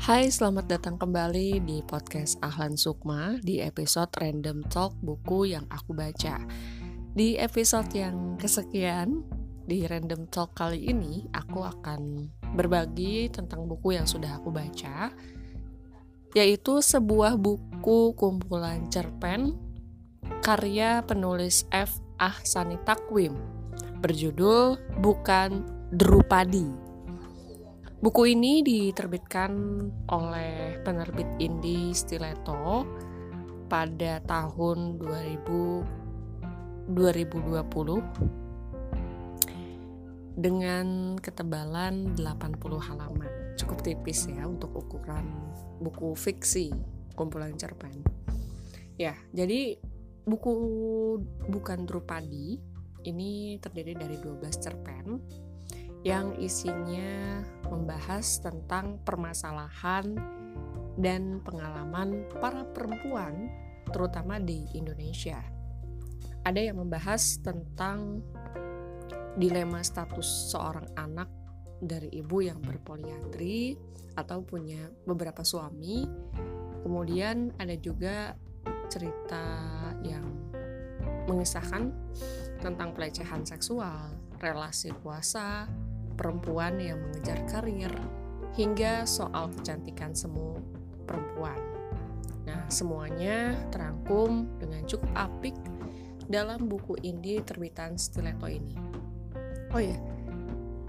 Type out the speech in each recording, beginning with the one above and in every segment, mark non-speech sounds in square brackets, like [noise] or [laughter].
Hai, selamat datang kembali di podcast Ahlan Sukma di episode Random Talk buku yang aku baca. Di episode yang kesekian di Random Talk kali ini, aku akan berbagi tentang buku yang sudah aku baca, yaitu sebuah buku kumpulan cerpen karya penulis F. Ahsani Takwim berjudul Bukan Drupadi Buku ini diterbitkan oleh penerbit Indi Stiletto pada tahun 2000 2020 dengan ketebalan 80 halaman. Cukup tipis ya untuk ukuran buku fiksi kumpulan cerpen. Ya, jadi buku bukan Drupadi ini terdiri dari 12 cerpen yang isinya membahas tentang permasalahan dan pengalaman para perempuan, terutama di Indonesia. Ada yang membahas tentang dilema status seorang anak dari ibu yang berpoliandri atau punya beberapa suami. Kemudian ada juga cerita yang mengisahkan tentang pelecehan seksual, relasi kuasa, perempuan yang mengejar karir, hingga soal kecantikan semu perempuan. Nah, semuanya terangkum dengan cukup apik dalam buku indie terbitan Stiletto ini. Oh ya,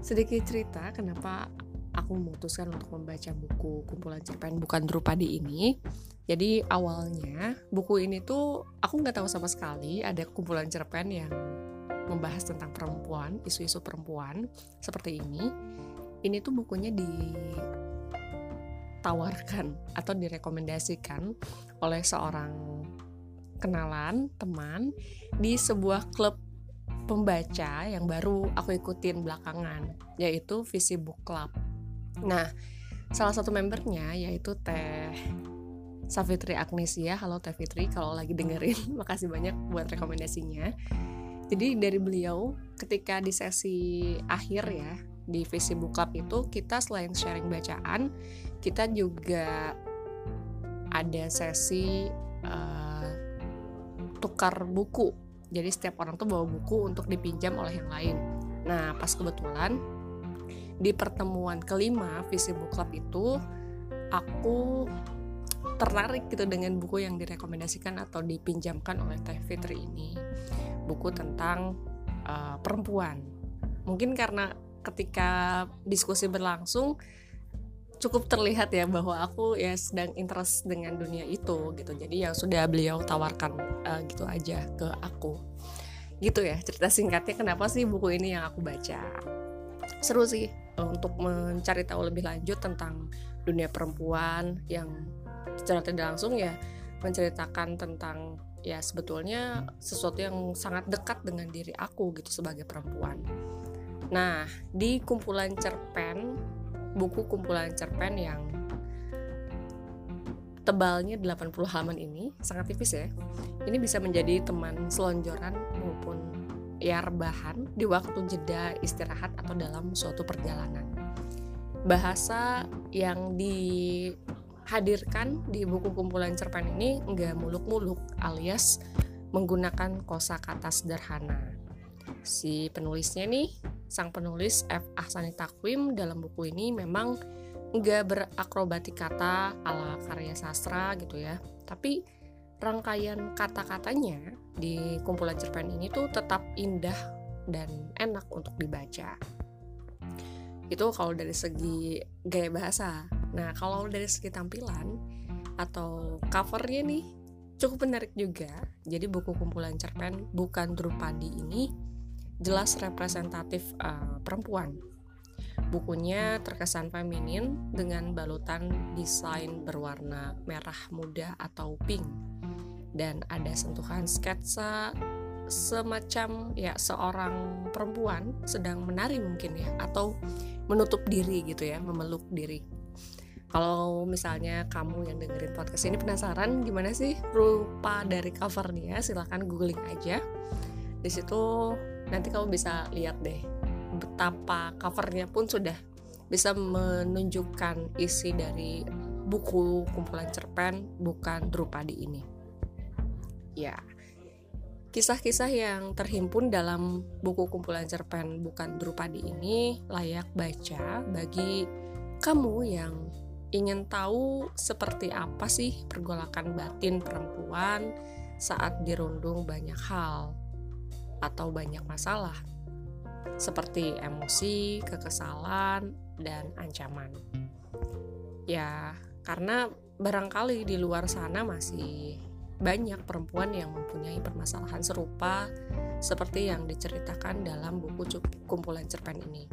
sedikit cerita kenapa aku memutuskan untuk membaca buku kumpulan cerpen bukan Drupadi ini. Jadi awalnya buku ini tuh aku nggak tahu sama sekali ada kumpulan cerpen yang membahas tentang perempuan, isu-isu perempuan seperti ini, ini tuh bukunya ditawarkan atau direkomendasikan oleh seorang kenalan, teman di sebuah klub pembaca yang baru aku ikutin belakangan, yaitu Visi Book Club. Nah, salah satu membernya yaitu Teh Savitri Agnesia. Halo Teh Fitri, kalau lagi dengerin, [laughs] makasih banyak buat rekomendasinya jadi dari beliau ketika di sesi akhir ya di Facebook Club itu kita selain sharing bacaan kita juga ada sesi uh, tukar buku. Jadi setiap orang tuh bawa buku untuk dipinjam oleh yang lain. Nah pas kebetulan di pertemuan kelima Facebook Club itu aku tertarik gitu dengan buku yang direkomendasikan atau dipinjamkan oleh Teh Fitri ini buku tentang uh, perempuan. Mungkin karena ketika diskusi berlangsung cukup terlihat ya bahwa aku ya sedang interest dengan dunia itu gitu. Jadi yang sudah beliau tawarkan uh, gitu aja ke aku. Gitu ya cerita singkatnya kenapa sih buku ini yang aku baca. Seru sih untuk mencari tahu lebih lanjut tentang dunia perempuan yang secara tidak langsung ya menceritakan tentang ya sebetulnya sesuatu yang sangat dekat dengan diri aku gitu sebagai perempuan. Nah, di kumpulan cerpen, buku kumpulan cerpen yang tebalnya 80 halaman ini sangat tipis ya. Ini bisa menjadi teman selonjoran maupun ya rebahan di waktu jeda istirahat atau dalam suatu perjalanan. Bahasa yang di hadirkan di buku kumpulan cerpen ini nggak muluk-muluk alias menggunakan kosakata sederhana. Si penulisnya nih, sang penulis F. Ahsani Takwim dalam buku ini memang nggak berakrobatik kata ala karya sastra gitu ya. Tapi rangkaian kata-katanya di kumpulan cerpen ini tuh tetap indah dan enak untuk dibaca. Itu kalau dari segi gaya bahasa. Nah, kalau dari segi tampilan atau covernya nih cukup menarik juga. Jadi buku kumpulan cerpen bukan Drupadi ini jelas representatif uh, perempuan. Bukunya terkesan feminin dengan balutan desain berwarna merah muda atau pink dan ada sentuhan sketsa semacam ya seorang perempuan sedang menari mungkin ya atau menutup diri gitu ya memeluk diri kalau misalnya kamu yang dengerin podcast ini penasaran gimana sih rupa dari covernya, silahkan googling aja. Di situ nanti kamu bisa lihat deh betapa covernya pun sudah bisa menunjukkan isi dari buku kumpulan cerpen bukan Drupadi ini. Ya, kisah-kisah yang terhimpun dalam buku kumpulan cerpen bukan Drupadi ini layak baca bagi kamu yang ingin tahu seperti apa sih pergolakan batin perempuan saat dirundung banyak hal atau banyak masalah seperti emosi, kekesalan, dan ancaman. Ya, karena barangkali di luar sana masih banyak perempuan yang mempunyai permasalahan serupa seperti yang diceritakan dalam buku kumpulan cerpen ini.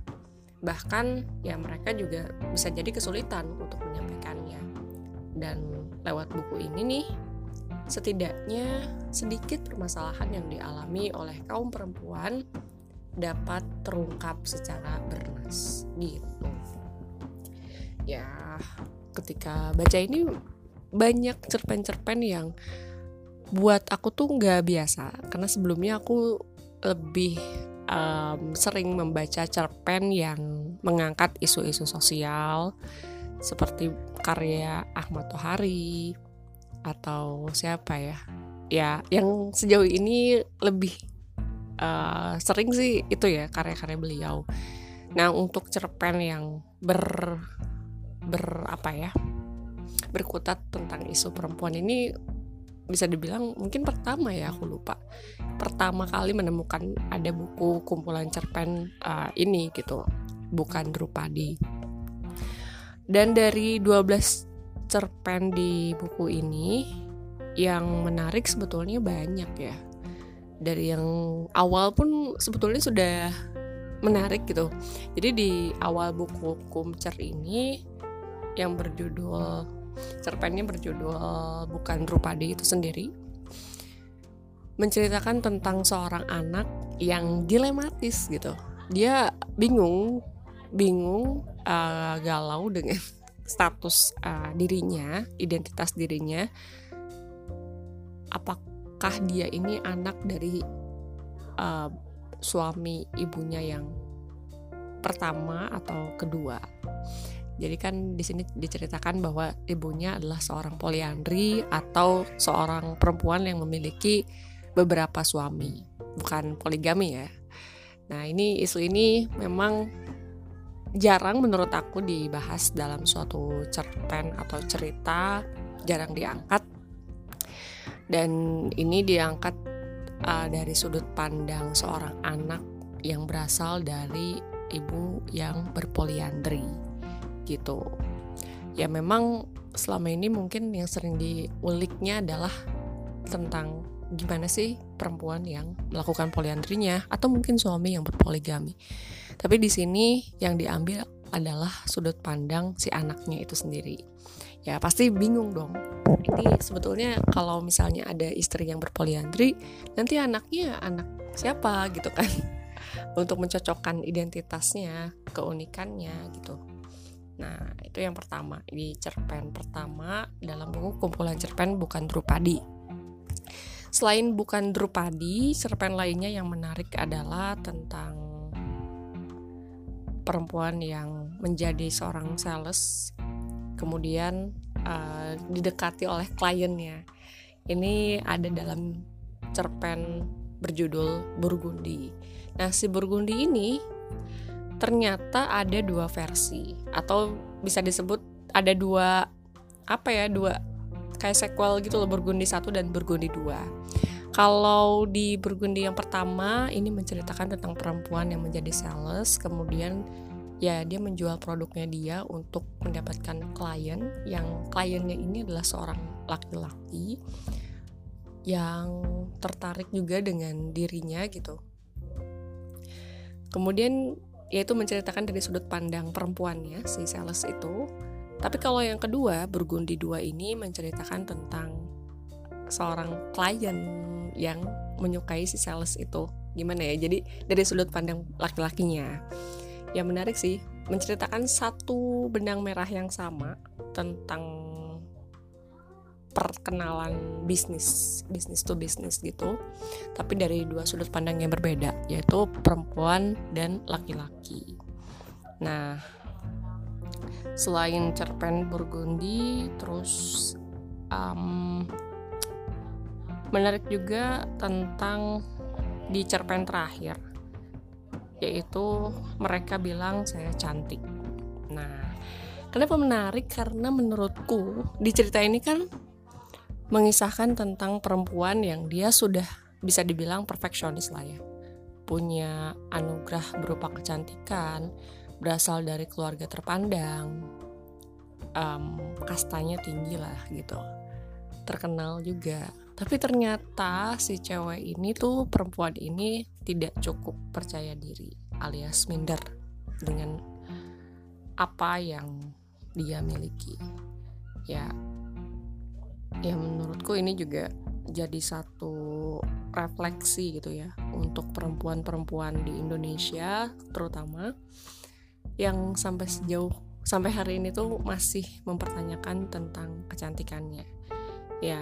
Bahkan ya mereka juga bisa jadi kesulitan untuk menyampaikannya. Dan lewat buku ini nih, setidaknya sedikit permasalahan yang dialami oleh kaum perempuan dapat terungkap secara bernas gitu. Ya, ketika baca ini banyak cerpen-cerpen yang buat aku tuh nggak biasa karena sebelumnya aku lebih um, sering membaca cerpen yang mengangkat isu-isu sosial seperti karya Ahmad Tohari atau siapa ya? Ya yang sejauh ini lebih uh, sering sih itu ya karya-karya beliau. Nah untuk cerpen yang ber ber apa ya? Berkutat tentang isu perempuan ini bisa dibilang mungkin pertama ya aku lupa. Pertama kali menemukan ada buku kumpulan cerpen uh, ini gitu bukan Drupadi dan dari 12 cerpen di buku ini yang menarik sebetulnya banyak ya. Dari yang awal pun sebetulnya sudah menarik gitu. Jadi di awal buku kumcer ini yang berjudul cerpennya berjudul bukan Drupadi itu sendiri. Menceritakan tentang seorang anak yang dilematis gitu. Dia bingung bingung uh, galau dengan [laughs] status uh, dirinya identitas dirinya. Apakah dia ini anak dari uh, suami ibunya yang pertama atau kedua jadi kan di sini diceritakan bahwa ibunya adalah seorang poliandri atau seorang perempuan yang memiliki beberapa suami, bukan poligami ya. Nah, ini isu ini memang jarang menurut aku dibahas dalam suatu cerpen atau cerita, jarang diangkat. Dan ini diangkat uh, dari sudut pandang seorang anak yang berasal dari ibu yang berpoliandri gitu ya memang selama ini mungkin yang sering diuliknya adalah tentang gimana sih perempuan yang melakukan poliandrinya atau mungkin suami yang berpoligami. Tapi di sini yang diambil adalah sudut pandang si anaknya itu sendiri. Ya pasti bingung dong. Ini sebetulnya kalau misalnya ada istri yang berpoliandri, nanti anaknya anak siapa gitu kan? [laughs] Untuk mencocokkan identitasnya, keunikannya gitu. Nah, itu yang pertama di cerpen pertama dalam buku kumpulan cerpen bukan Drupadi. Selain bukan Drupadi, cerpen lainnya yang menarik adalah tentang perempuan yang menjadi seorang sales, kemudian uh, didekati oleh kliennya. Ini ada dalam cerpen berjudul Burgundi. Nah, si Burgundi ini ternyata ada dua versi. Atau bisa disebut ada dua apa ya dua kayak sequel gitu loh Burgundi satu dan Burgundi dua. Kalau di Burgundi yang pertama ini menceritakan tentang perempuan yang menjadi sales kemudian ya dia menjual produknya dia untuk mendapatkan klien yang kliennya ini adalah seorang laki-laki yang tertarik juga dengan dirinya gitu. Kemudian yaitu menceritakan dari sudut pandang perempuannya si sales itu. Tapi kalau yang kedua, Burgundi dua ini menceritakan tentang seorang klien yang menyukai si sales itu. Gimana ya? Jadi dari sudut pandang laki-lakinya. Yang menarik sih, menceritakan satu benang merah yang sama tentang perkenalan bisnis bisnis to bisnis gitu. Tapi dari dua sudut pandang yang berbeda yaitu perempuan dan laki-laki. Nah selain cerpen Burgundi terus um, menarik juga tentang di cerpen terakhir yaitu mereka bilang saya cantik. Nah kenapa menarik? Karena menurutku di cerita ini kan mengisahkan tentang perempuan yang dia sudah bisa dibilang perfeksionis lah ya. Punya anugerah berupa kecantikan berasal dari keluarga terpandang um, kastanya tinggi lah gitu. Terkenal juga. Tapi ternyata si cewek ini tuh perempuan ini tidak cukup percaya diri alias minder dengan apa yang dia miliki. Ya ya menurutku ini juga jadi satu refleksi gitu ya untuk perempuan-perempuan di Indonesia terutama yang sampai sejauh sampai hari ini tuh masih mempertanyakan tentang kecantikannya. Ya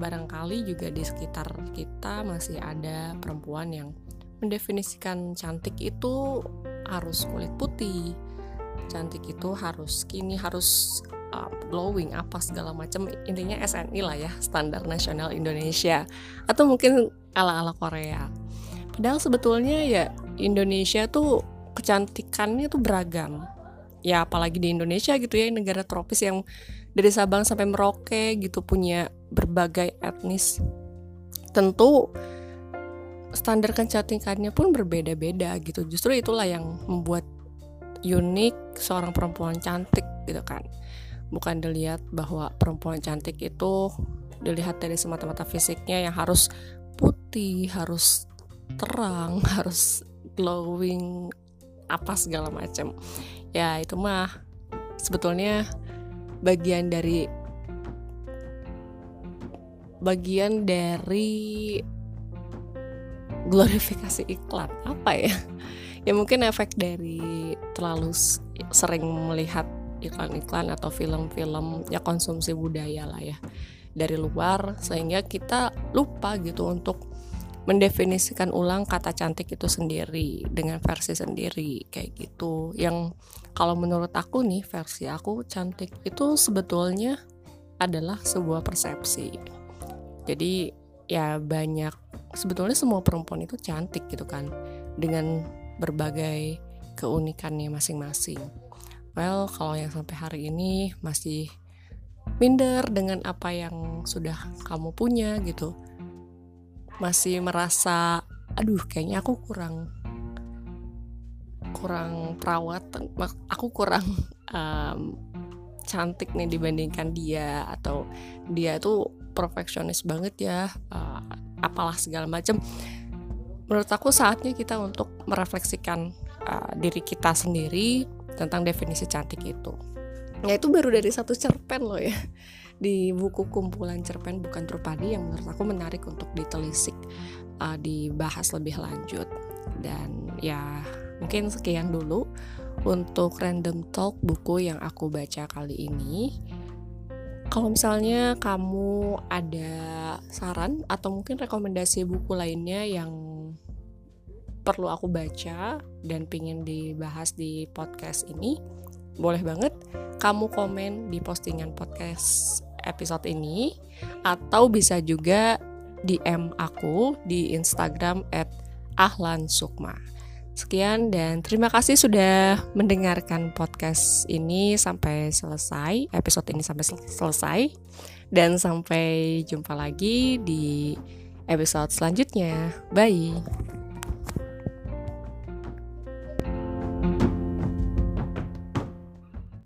barangkali juga di sekitar kita masih ada perempuan yang mendefinisikan cantik itu harus kulit putih cantik itu harus skinny harus uh, glowing apa segala macam. Intinya SNI lah ya standar nasional Indonesia. Atau mungkin ala-ala Korea. Padahal sebetulnya ya Indonesia tuh kecantikannya tuh beragam. Ya apalagi di Indonesia gitu ya negara tropis yang dari Sabang sampai Merauke gitu punya berbagai etnis. Tentu standar kecantikannya pun berbeda-beda gitu. Justru itulah yang membuat unik seorang perempuan cantik gitu kan bukan dilihat bahwa perempuan cantik itu dilihat dari semata-mata fisiknya yang harus putih harus terang [laughs] harus glowing apa segala macam ya itu mah sebetulnya bagian dari bagian dari glorifikasi iklan. Apa ya? Ya mungkin efek dari terlalu sering melihat iklan-iklan atau film-film ya konsumsi budaya lah ya dari luar sehingga kita lupa gitu untuk mendefinisikan ulang kata cantik itu sendiri dengan versi sendiri kayak gitu. Yang kalau menurut aku nih versi aku cantik itu sebetulnya adalah sebuah persepsi. Jadi ya banyak sebetulnya semua perempuan itu cantik gitu kan dengan berbagai keunikannya masing-masing well kalau yang sampai hari ini masih minder dengan apa yang sudah kamu punya gitu. Masih merasa aduh kayaknya aku kurang kurang perawatan aku kurang um, cantik nih dibandingkan dia atau dia tuh perfeksionis banget ya uh, apalah segala macam menurut aku saatnya kita untuk merefleksikan uh, diri kita sendiri tentang definisi cantik itu. Ya itu baru dari satu cerpen loh ya. [laughs] Di buku kumpulan cerpen bukan Trupadi yang menurut aku menarik untuk ditelisik uh, dibahas lebih lanjut. Dan ya mungkin sekian dulu untuk random talk buku yang aku baca kali ini. Kalau misalnya kamu ada saran atau mungkin rekomendasi buku lainnya yang perlu aku baca dan pingin dibahas di podcast ini boleh banget kamu komen di postingan podcast episode ini atau bisa juga DM aku di Instagram @ahlansukma. Sekian dan terima kasih sudah mendengarkan podcast ini sampai selesai, episode ini sampai selesai dan sampai jumpa lagi di episode selanjutnya. Bye.